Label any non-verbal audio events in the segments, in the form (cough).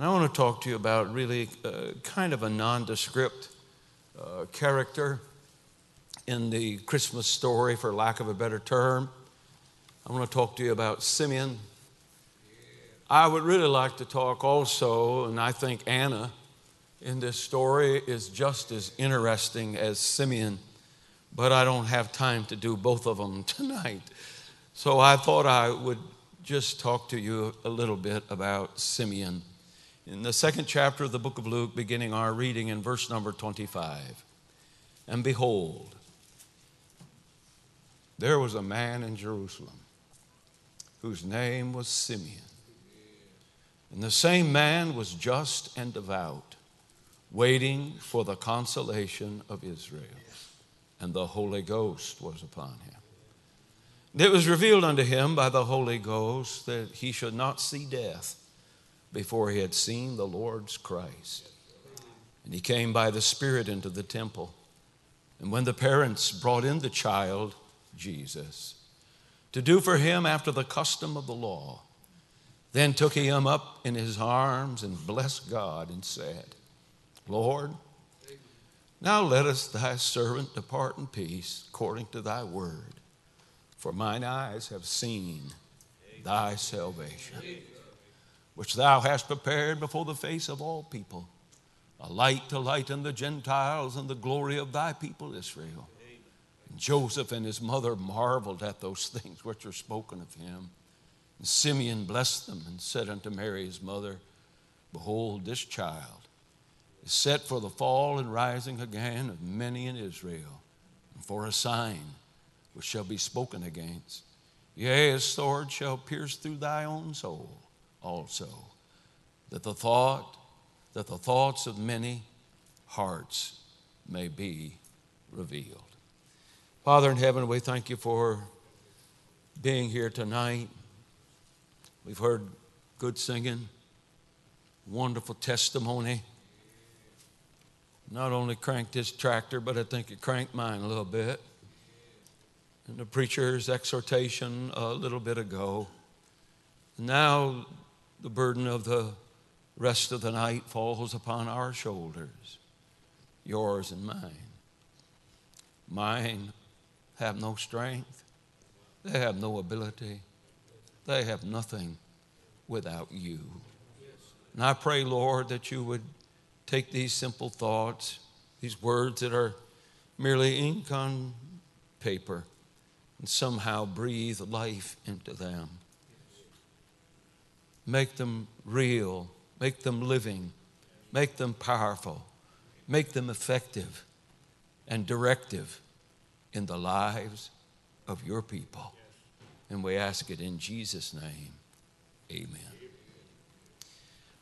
And I want to talk to you about really uh, kind of a nondescript uh, character in the Christmas story, for lack of a better term. I want to talk to you about Simeon. I would really like to talk also, and I think Anna in this story is just as interesting as Simeon, but I don't have time to do both of them (laughs) tonight. So I thought I would just talk to you a little bit about Simeon. In the second chapter of the book of Luke, beginning our reading in verse number 25. And behold, there was a man in Jerusalem whose name was Simeon. And the same man was just and devout, waiting for the consolation of Israel. And the Holy Ghost was upon him. It was revealed unto him by the Holy Ghost that he should not see death before he had seen the Lord's Christ. And he came by the Spirit into the temple. And when the parents brought in the child, Jesus, to do for him after the custom of the law, then took he him up in his arms and blessed God and said, Lord, now let us thy servant depart in peace according to thy word. For mine eyes have seen thy salvation, which thou hast prepared before the face of all people, a light to lighten the Gentiles and the glory of thy people Israel. And Joseph and his mother marveled at those things which are spoken of him. And Simeon blessed them and said unto Mary his mother, Behold, this child is set for the fall and rising again of many in Israel, and for a sign which shall be spoken against. Yea, a sword shall pierce through thy own soul also, that the thought, that the thoughts of many hearts may be revealed. Father in heaven, we thank you for being here tonight. We've heard good singing, wonderful testimony. Not only cranked his tractor, but I think it cranked mine a little bit and the preacher's exhortation a little bit ago. Now, the burden of the rest of the night falls upon our shoulders, yours and mine. Mine have no strength, they have no ability, they have nothing without you. And I pray, Lord, that you would take these simple thoughts, these words that are merely ink on paper, and somehow breathe life into them. Make them real, make them living, make them powerful, make them effective and directive in the lives of your people. And we ask it in Jesus' name. Amen.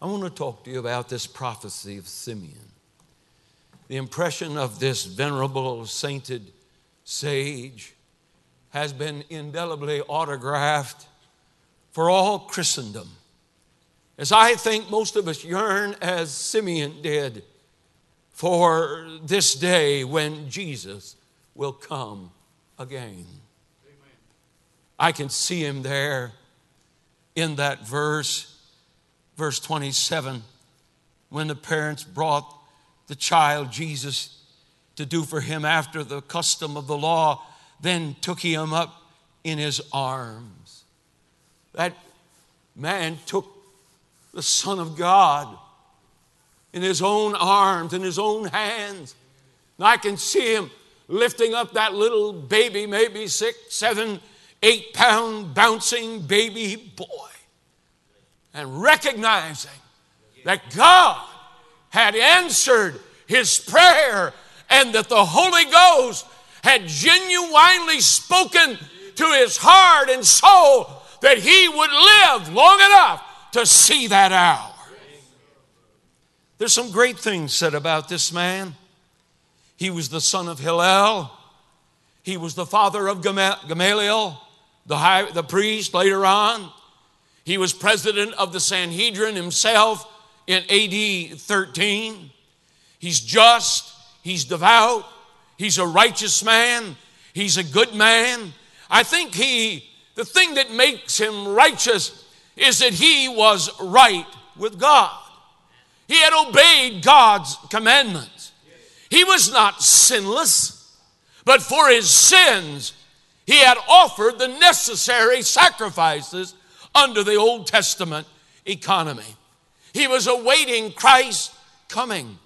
I want to talk to you about this prophecy of Simeon. The impression of this venerable, sainted sage has been indelibly autographed for all Christendom. As I think most of us yearn, as Simeon did, for this day when Jesus will come again. Amen. I can see him there in that verse, verse 27, when the parents brought the child Jesus to do for him after the custom of the law then took him up in his arms. That man took the Son of God in his own arms, in his own hands. And I can see him lifting up that little baby, maybe six, seven, eight pound bouncing baby boy, and recognizing that God had answered his prayer and that the Holy Ghost had genuinely spoken to his heart and soul that he would live long enough to see that hour. There's some great things said about this man. He was the son of Hillel. He was the father of Gamaliel, the, high, the priest later on. He was president of the Sanhedrin himself in AD 13. He's just, he's devout, He's a righteous man. He's a good man. I think he, the thing that makes him righteous is that he was right with God. He had obeyed God's commandments. He was not sinless, but for his sins, he had offered the necessary sacrifices under the Old Testament economy. He was awaiting Christ's coming.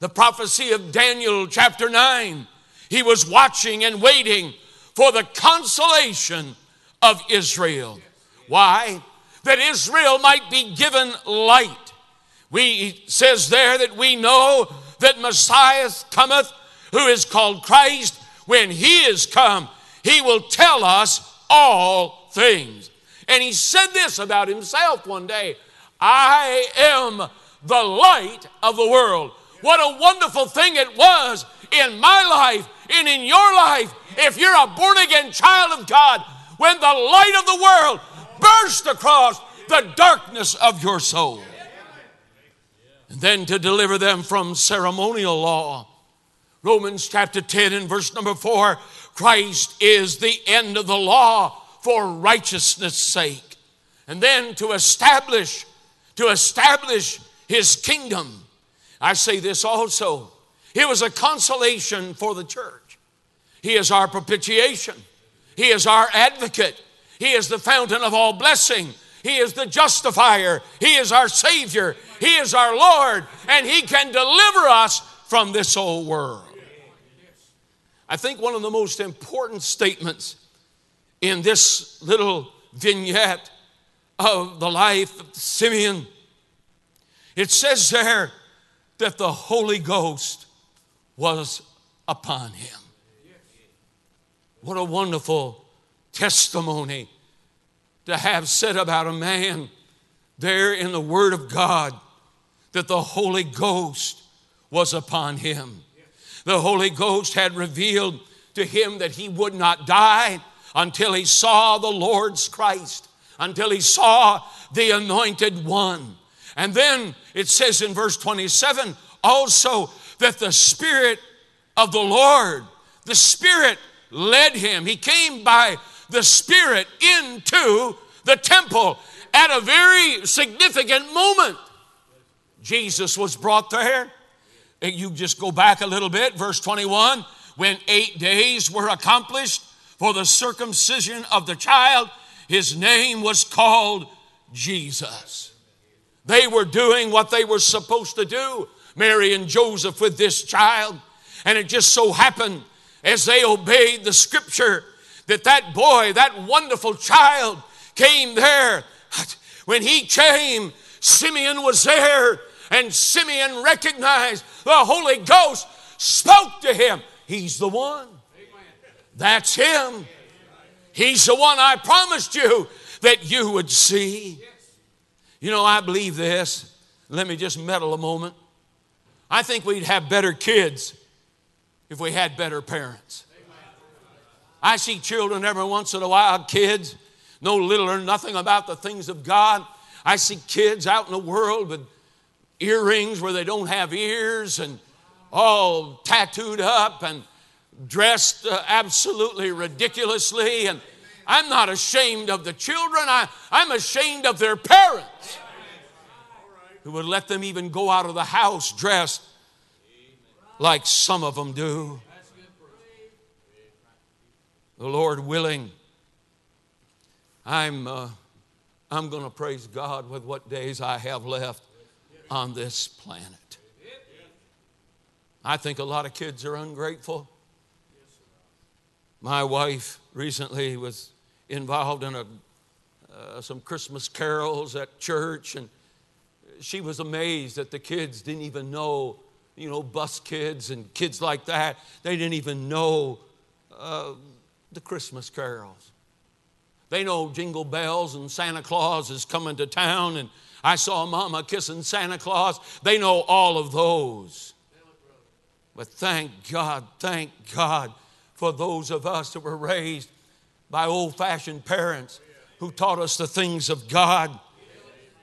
The prophecy of Daniel, chapter 9, he was watching and waiting for the consolation of Israel. Why? That Israel might be given light. We says there that we know that Messiah cometh, who is called Christ. When he is come, he will tell us all things. And he said this about himself one day I am the light of the world. What a wonderful thing it was in my life and in your life if you're a born again child of God when the light of the world burst across the darkness of your soul. And then to deliver them from ceremonial law. Romans chapter 10 and verse number 4 Christ is the end of the law for righteousness' sake. And then to establish, to establish his kingdom. I say this also. It was a consolation for the church. He is our propitiation. He is our advocate. He is the fountain of all blessing. He is the justifier. He is our Savior. He is our Lord. And He can deliver us from this old world. I think one of the most important statements in this little vignette of the life of Simeon, it says there that the Holy Ghost was upon him. What a wonderful testimony to have said about a man there in the Word of God that the Holy Ghost was upon him. The Holy Ghost had revealed to him that he would not die until he saw the Lord's Christ, until he saw the anointed one. And then it says in verse 27 also that the Spirit of the Lord, the Spirit led him. He came by the Spirit into the temple at a very significant moment. Jesus was brought there. You just go back a little bit, verse 21 when eight days were accomplished for the circumcision of the child, his name was called Jesus. They were doing what they were supposed to do, Mary and Joseph with this child. And it just so happened as they obeyed the scripture that that boy, that wonderful child, came there. When he came, Simeon was there, and Simeon recognized the Holy Ghost spoke to him. He's the one. That's him. He's the one I promised you that you would see. You know, I believe this. Let me just meddle a moment. I think we'd have better kids if we had better parents. I see children every once in a while, kids, know little or nothing about the things of God. I see kids out in the world with earrings where they don't have ears and all tattooed up and dressed uh, absolutely ridiculously. And I'm not ashamed of the children, I, I'm ashamed of their parents who would let them even go out of the house dressed like some of them do. The Lord willing, I'm, uh, I'm going to praise God with what days I have left on this planet. I think a lot of kids are ungrateful. My wife recently was involved in a, uh, some Christmas carols at church, and she was amazed that the kids didn't even know, you know, bus kids and kids like that. They didn't even know uh, the Christmas carols. They know Jingle Bells and Santa Claus is coming to town, and I saw Mama kissing Santa Claus. They know all of those. But thank God, thank God for those of us that were raised by old fashioned parents who taught us the things of God.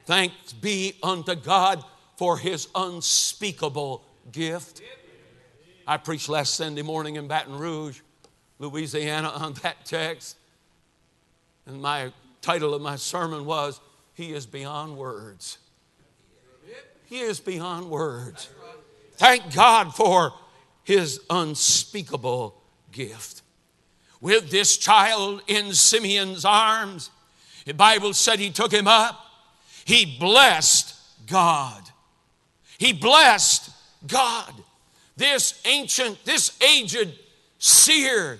Thanks be unto God for his unspeakable gift. I preached last Sunday morning in Baton Rouge, Louisiana, on that text. And my title of my sermon was, He is Beyond Words. He is beyond words. Thank God for his unspeakable gift. With this child in Simeon's arms, the Bible said he took him up. He blessed God. He blessed God. This ancient, this aged seer,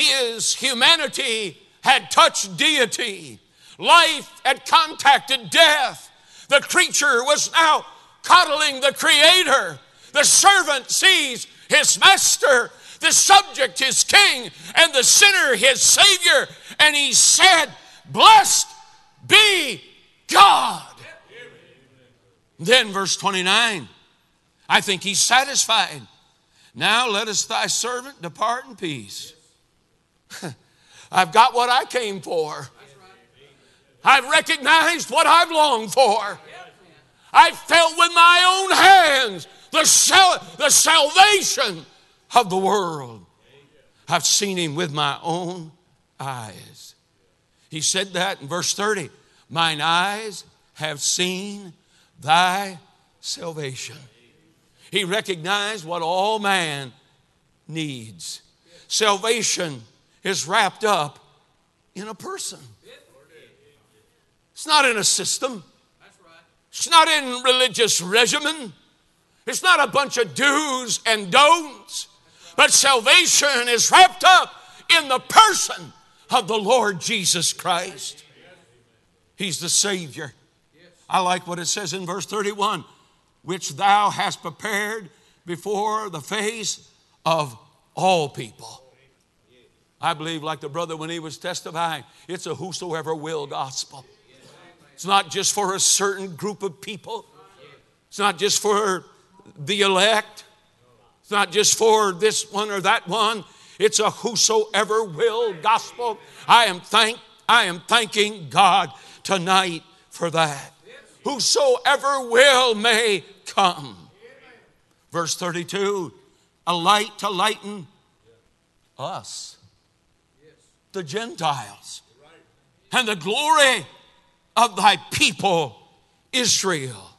his humanity had touched deity. Life had contacted death. The creature was now coddling the creator. The servant sees his master, the subject his king, and the sinner his savior. And he said, Blessed be God. Then, verse 29, I think he's satisfied. Now let us thy servant depart in peace. (laughs) I've got what I came for. I've recognized what I've longed for. I've felt with my own hands the, sal- the salvation of the world. I've seen him with my own eyes. He said that in verse 30 Mine eyes have seen thy salvation. He recognized what all man needs. Salvation is wrapped up in a person. It's not in a system. It's not in religious regimen. It's not a bunch of do's and don'ts. But salvation is wrapped up in the person of the Lord Jesus Christ. He's the Savior. I like what it says in verse 31 which thou hast prepared before the face of all people. I believe, like the brother when he was testifying, it's a whosoever will gospel. It's not just for a certain group of people, it's not just for the elect, it's not just for this one or that one. It's a whosoever will gospel. I am thank I am thanking God tonight for that. Whosoever will may come. Verse 32 a light to lighten us, the Gentiles, and the glory of thy people, Israel.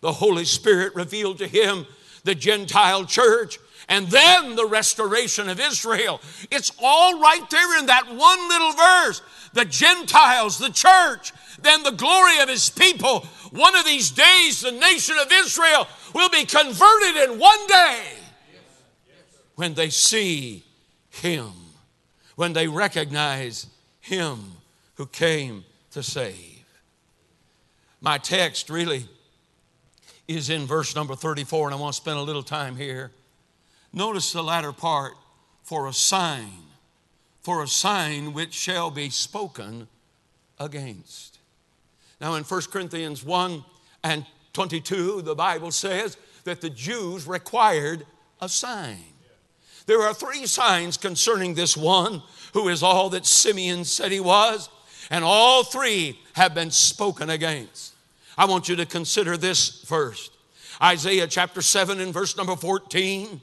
The Holy Spirit revealed to him the Gentile church and then the restoration of Israel. It's all right there in that one little verse. The Gentiles, the church, then the glory of his people. One of these days, the nation of Israel will be converted in one day when they see him, when they recognize him who came to save. My text really is in verse number 34, and I want to spend a little time here. Notice the latter part for a sign, for a sign which shall be spoken against. Now, in 1 Corinthians 1 and 22, the Bible says that the Jews required a sign. There are three signs concerning this one who is all that Simeon said he was, and all three have been spoken against. I want you to consider this first. Isaiah chapter 7 and verse number 14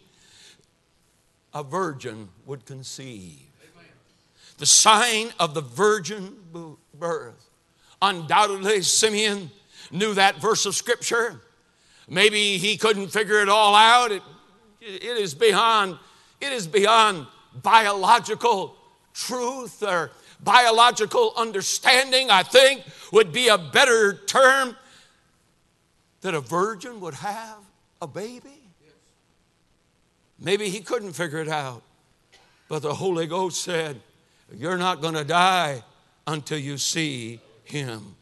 a virgin would conceive. The sign of the virgin birth. Undoubtedly, Simeon knew that verse of scripture. Maybe he couldn't figure it all out. It, it is beyond, it is beyond biological truth or biological understanding, I think, would be a better term that a virgin would have a baby? Maybe he couldn't figure it out. But the Holy Ghost said, You're not going to die until you see him.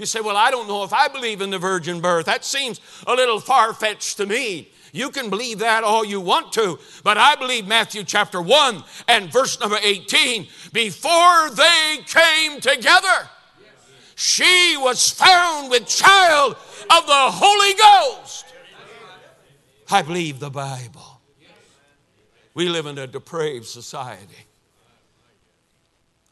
You say, Well, I don't know if I believe in the virgin birth. That seems a little far fetched to me. You can believe that all you want to, but I believe Matthew chapter 1 and verse number 18 before they came together, she was found with child of the Holy Ghost. I believe the Bible. We live in a depraved society.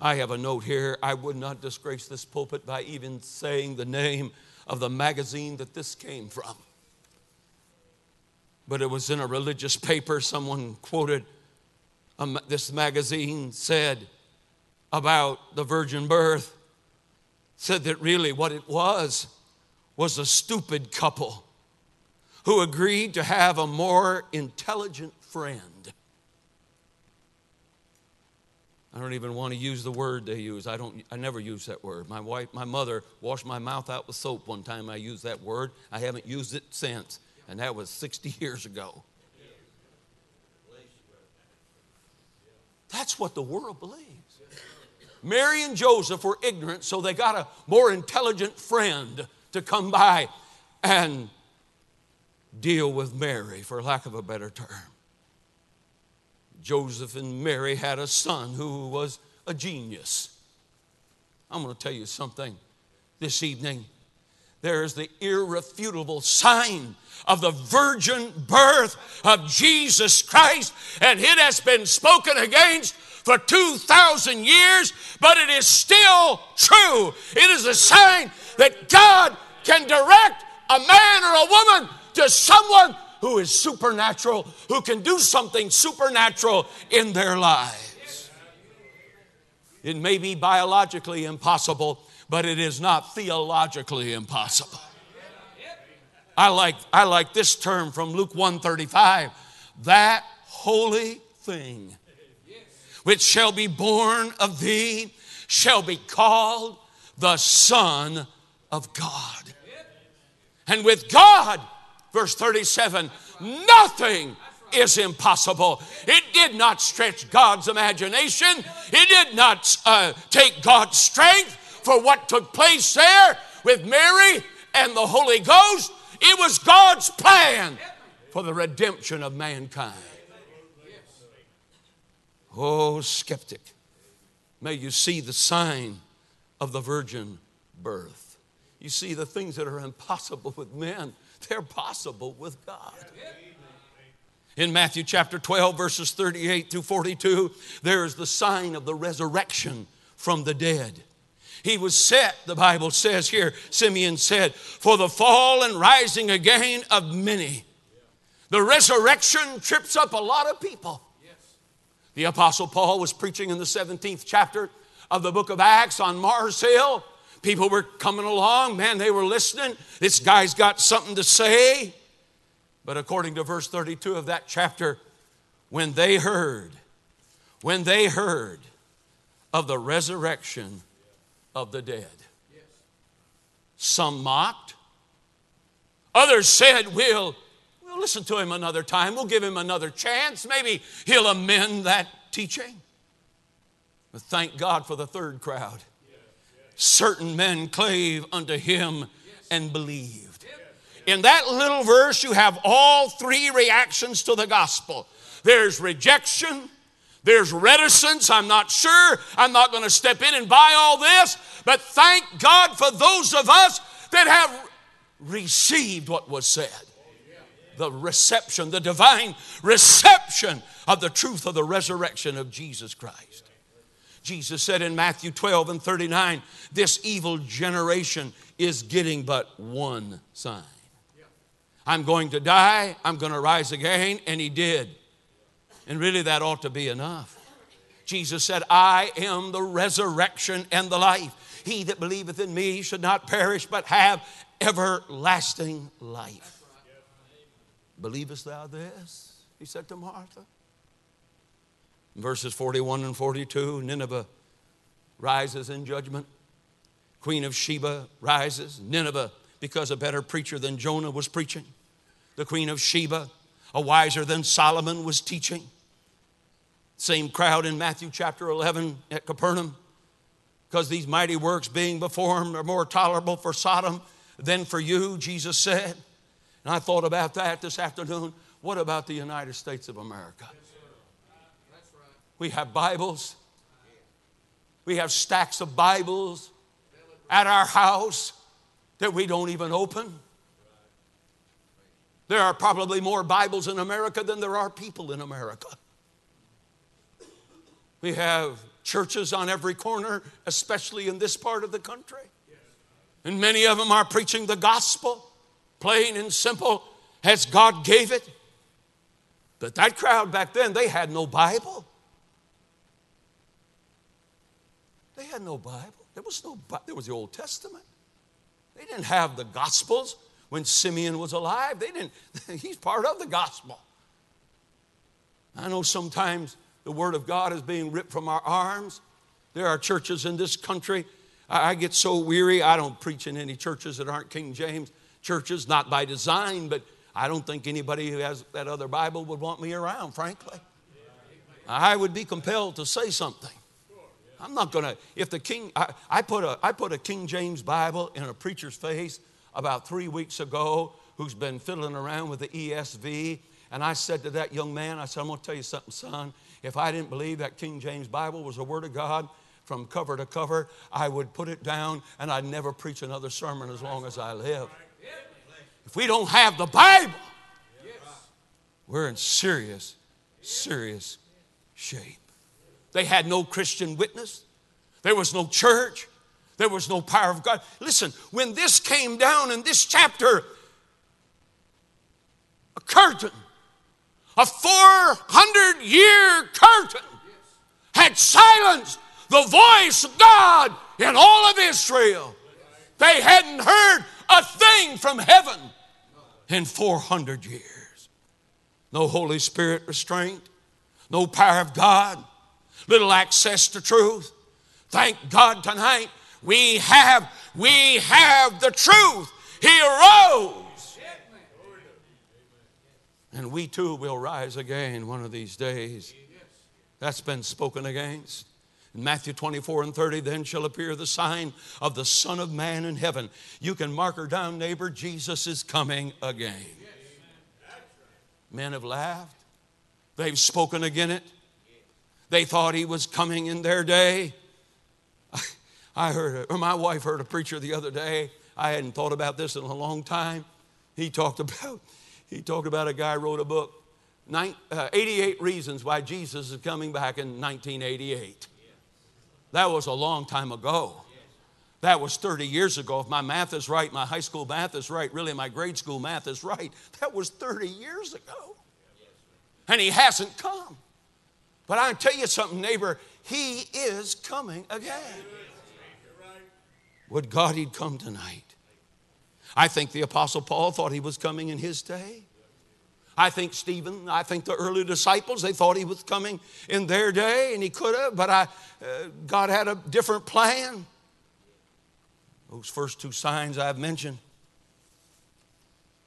I have a note here. I would not disgrace this pulpit by even saying the name of the magazine that this came from. But it was in a religious paper. Someone quoted um, this magazine said about the virgin birth, said that really what it was was a stupid couple who agreed to have a more intelligent friend. I don't even want to use the word they use. I don't I never use that word. My wife, my mother washed my mouth out with soap one time I used that word. I haven't used it since, and that was 60 years ago. That's what the world believes. Mary and Joseph were ignorant, so they got a more intelligent friend to come by and deal with Mary, for lack of a better term. Joseph and Mary had a son who was a genius. I'm going to tell you something this evening. There is the irrefutable sign of the virgin birth of Jesus Christ, and it has been spoken against for 2,000 years, but it is still true. It is a sign that God can direct a man or a woman to someone who is supernatural, who can do something supernatural in their lives. It may be biologically impossible, but it is not theologically impossible. I like, I like this term from Luke 135 that holy thing which shall be born of thee shall be called the Son of God. And with God, verse 37, nothing is impossible. It did not stretch God's imagination, it did not uh, take God's strength for what took place there with Mary and the Holy Ghost. It was God's plan for the redemption of mankind. Oh, skeptic, may you see the sign of the virgin birth. You see, the things that are impossible with men, (laughs) they're possible with God. In Matthew chapter 12, verses 38 through 42, there is the sign of the resurrection from the dead. He was set, the Bible says here, Simeon said, for the fall and rising again of many. The resurrection trips up a lot of people. The Apostle Paul was preaching in the 17th chapter of the book of Acts on Mars Hill. People were coming along, man, they were listening. This guy's got something to say. But according to verse 32 of that chapter, when they heard, when they heard of the resurrection of the dead, some mocked, others said, We'll We'll listen to him another time. We'll give him another chance. Maybe he'll amend that teaching. But thank God for the third crowd. Certain men clave unto him and believed. In that little verse, you have all three reactions to the gospel there's rejection, there's reticence. I'm not sure. I'm not going to step in and buy all this. But thank God for those of us that have received what was said the reception, the divine reception of the truth of the resurrection of Jesus Christ. Jesus said in Matthew 12 and 39, this evil generation is getting but one sign. I'm going to die, I'm going to rise again, and he did. And really, that ought to be enough. Jesus said, I am the resurrection and the life. He that believeth in me should not perish, but have everlasting life. Believest thou this? He said to Martha. Verses 41 and 42, Nineveh rises in judgment. Queen of Sheba rises. Nineveh, because a better preacher than Jonah was preaching. The Queen of Sheba, a wiser than Solomon, was teaching. Same crowd in Matthew chapter 11 at Capernaum. Because these mighty works being performed are more tolerable for Sodom than for you, Jesus said. And I thought about that this afternoon. What about the United States of America? We have Bibles. We have stacks of Bibles at our house that we don't even open. There are probably more Bibles in America than there are people in America. We have churches on every corner, especially in this part of the country. And many of them are preaching the gospel plain and simple as God gave it. But that crowd back then, they had no Bible. They had no Bible. There was no there was the Old Testament. They didn't have the Gospels when Simeon was alive. They didn't, (laughs) he's part of the gospel. I know sometimes the Word of God is being ripped from our arms. There are churches in this country. I get so weary. I don't preach in any churches that aren't King James churches, not by design, but I don't think anybody who has that other Bible would want me around, frankly. I would be compelled to say something. I'm not going to, if the king, I, I, put a, I put a King James Bible in a preacher's face about three weeks ago who's been fiddling around with the ESV. And I said to that young man, I said, I'm going to tell you something, son. If I didn't believe that King James Bible was the Word of God from cover to cover, I would put it down and I'd never preach another sermon as long as I live. If we don't have the Bible, we're in serious, serious shape. They had no Christian witness, there was no church, there was no power of God. Listen, when this came down in this chapter, a curtain, a 400 year curtain, had silenced the voice of God in all of Israel. They hadn't heard a thing from heaven in 400 years. No Holy Spirit restraint, no power of God, little access to truth. Thank God tonight we have, we have the truth. He arose. And we too will rise again one of these days. That's been spoken against. In Matthew 24 and 30, then shall appear the sign of the Son of Man in heaven. You can mark her down, neighbor. Jesus is coming again. Men have laughed, they've spoken again it. They thought he was coming in their day. I heard, it, or my wife heard a preacher the other day. I hadn't thought about this in a long time. He talked about, he talked about a guy wrote a book, uh, 88 Reasons Why Jesus is Coming Back in 1988. That was a long time ago. That was 30 years ago. If my math is right, my high school math is right, really my grade school math is right. That was 30 years ago. And he hasn't come. But I tell you something, neighbor, he is coming again. Would God he'd come tonight? I think the Apostle Paul thought he was coming in his day. I think Stephen, I think the early disciples, they thought he was coming in their day, and he could have, but I, uh, God had a different plan. Those first two signs I've mentioned.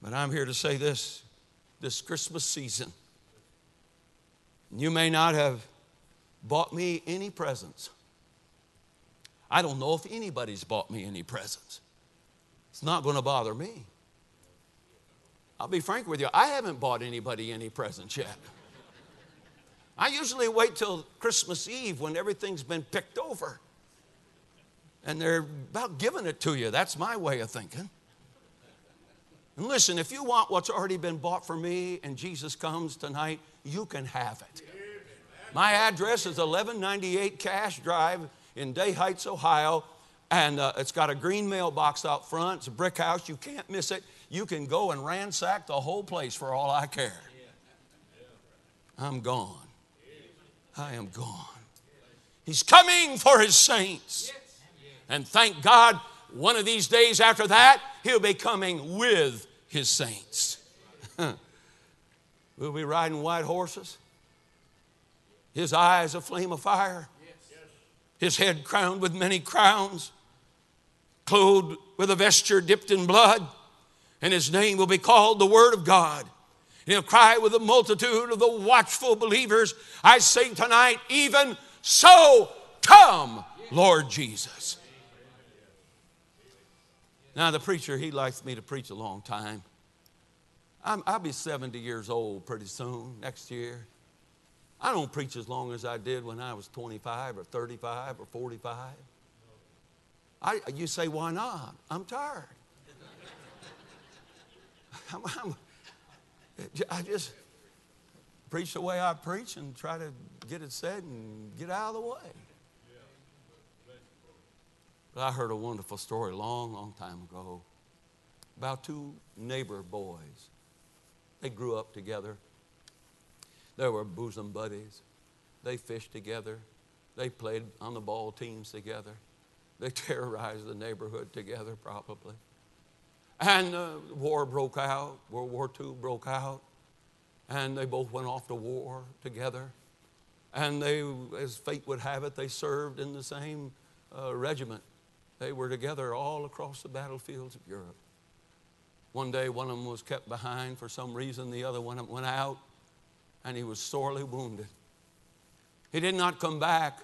But I'm here to say this this Christmas season, you may not have bought me any presents. I don't know if anybody's bought me any presents. It's not going to bother me. I'll be frank with you, I haven't bought anybody any presents yet. I usually wait till Christmas Eve when everything's been picked over and they're about giving it to you. That's my way of thinking. And listen, if you want what's already been bought for me and Jesus comes tonight, you can have it. My address is 1198 Cash Drive in Day Heights, Ohio, and uh, it's got a green mailbox out front. It's a brick house. You can't miss it. You can go and ransack the whole place for all I care. I'm gone. I am gone. He's coming for his saints. And thank God, one of these days after that, he'll be coming with his saints. (laughs) we'll be riding white horses, his eyes a flame of fire, his head crowned with many crowns, clothed with a vesture dipped in blood and his name will be called the Word of God. And he'll cry with the multitude of the watchful believers. I say tonight, even so, come, Lord Jesus. Now, the preacher, he likes me to preach a long time. i will be 70 years old pretty soon, next year. I don't preach as long as I did when I was 25 or 35 or 45. I, you say, why not? I'm tired. (laughs) I'm, I'm, I just preach the way I preach and try to get it said and get out of the way. But I heard a wonderful story a long, long time ago about two neighbor boys. They grew up together. They were bosom buddies. They fished together. They played on the ball teams together. They (laughs) terrorized the neighborhood together, probably. And uh, war broke out, World War II broke out, and they both went off to war together. And they, as fate would have it, they served in the same uh, regiment. They were together all across the battlefields of Europe. One day, one of them was kept behind for some reason, the other one went out, and he was sorely wounded. He did not come back.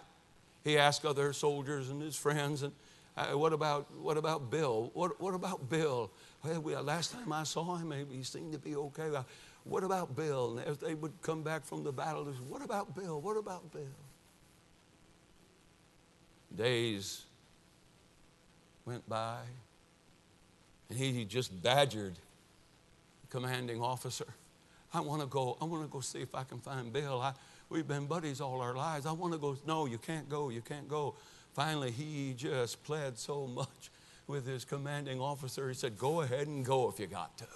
He asked other soldiers and his friends, and uh, what about what about Bill? What, what about Bill? Well, we, last time I saw him, he seemed to be okay. What about Bill? And they would come back from the battle, what about Bill? What about Bill? Days went by, and he just badgered the commanding officer. I want to go. I want to go see if I can find Bill. I, we've been buddies all our lives. I want to go. No, you can't go. You can't go. Finally, he just pled so much with his commanding officer. He said, Go ahead and go if you got to.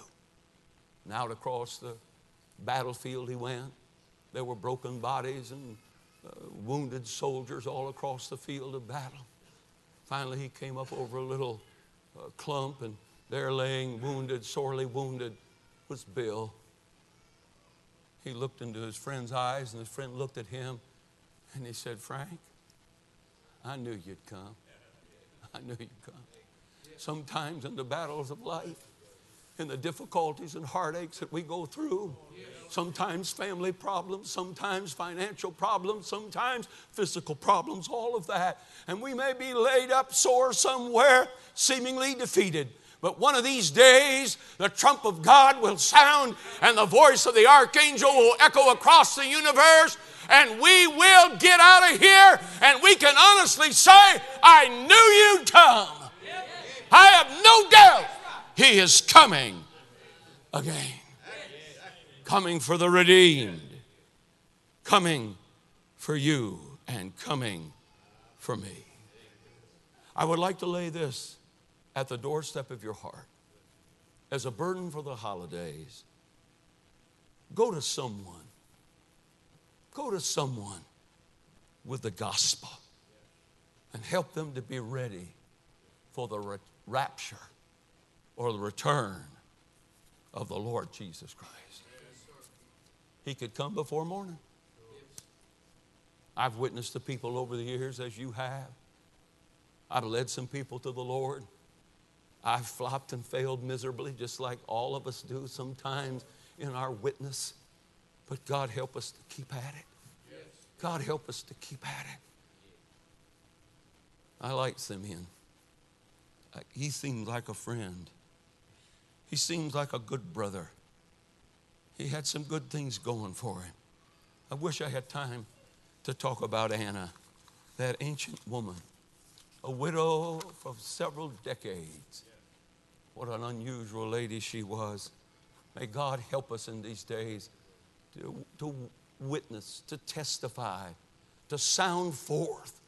And out across the battlefield he went. There were broken bodies and uh, wounded soldiers all across the field of battle. Finally, he came up over a little uh, clump, and there laying wounded, sorely wounded, was Bill. He looked into his friend's eyes, and his friend looked at him, and he said, Frank, I knew you'd come. I knew you'd come. Sometimes in the battles of life, in the difficulties and heartaches that we go through, sometimes family problems, sometimes financial problems, sometimes physical problems, all of that. And we may be laid up sore somewhere, seemingly defeated. But one of these days, the trump of God will sound and the voice of the archangel will echo across the universe, and we will get out of here and we can honestly say, I knew you'd come. I have no doubt he is coming again. Coming for the redeemed, coming for you, and coming for me. I would like to lay this at the doorstep of your heart as a burden for the holidays. Go to someone. Go to someone with the gospel and help them to be ready for the rapture or the return of the Lord Jesus Christ. He could come before morning. I've witnessed the people over the years as you have. I've led some people to the Lord. I've flopped and failed miserably, just like all of us do sometimes in our witness. But God help us to keep at it. God help us to keep at it. I like Simeon. He seemed like a friend. He seems like a good brother. He had some good things going for him. I wish I had time to talk about Anna, that ancient woman, a widow for several decades. What an unusual lady she was. May God help us in these days to, to witness, to testify, to sound forth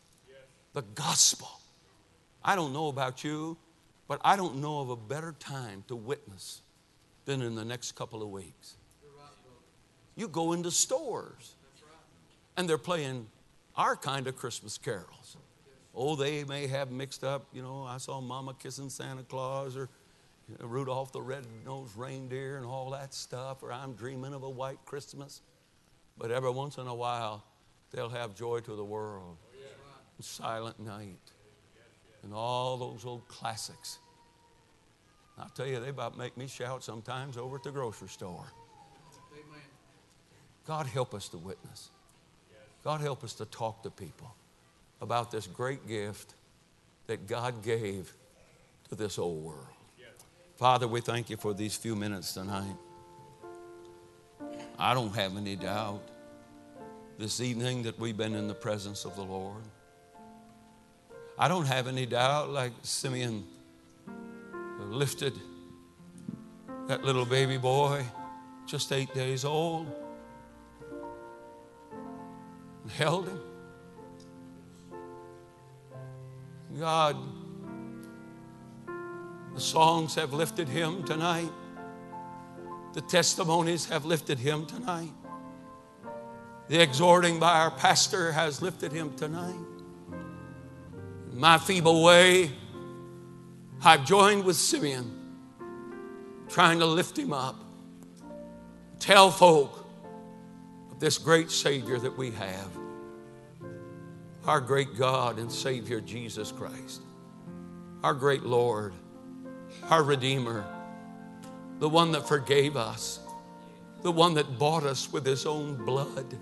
the gospel. I don't know about you, but I don't know of a better time to witness than in the next couple of weeks. You go into stores and they're playing our kind of Christmas carols. Oh, they may have mixed up, you know, I saw Mama kissing Santa Claus or you know, Rudolph the red-nosed reindeer and all that stuff, or I'm dreaming of a white Christmas. But every once in a while, they'll have joy to the world. Silent night and all those old classics. I'll tell you, they about make me shout sometimes over at the grocery store. God help us to witness. God help us to talk to people about this great gift that God gave to this old world. Father, we thank you for these few minutes tonight. I don't have any doubt this evening that we've been in the presence of the Lord. I don't have any doubt, like Simeon lifted that little baby boy, just eight days old, and held him. God, the songs have lifted him tonight. The testimonies have lifted him tonight. The exhorting by our pastor has lifted him tonight my feeble way, I've joined with Simeon trying to lift him up. Tell folk of this great Savior that we have, our great God and Savior Jesus Christ, our great Lord, our Redeemer, the one that forgave us, the one that bought us with his own blood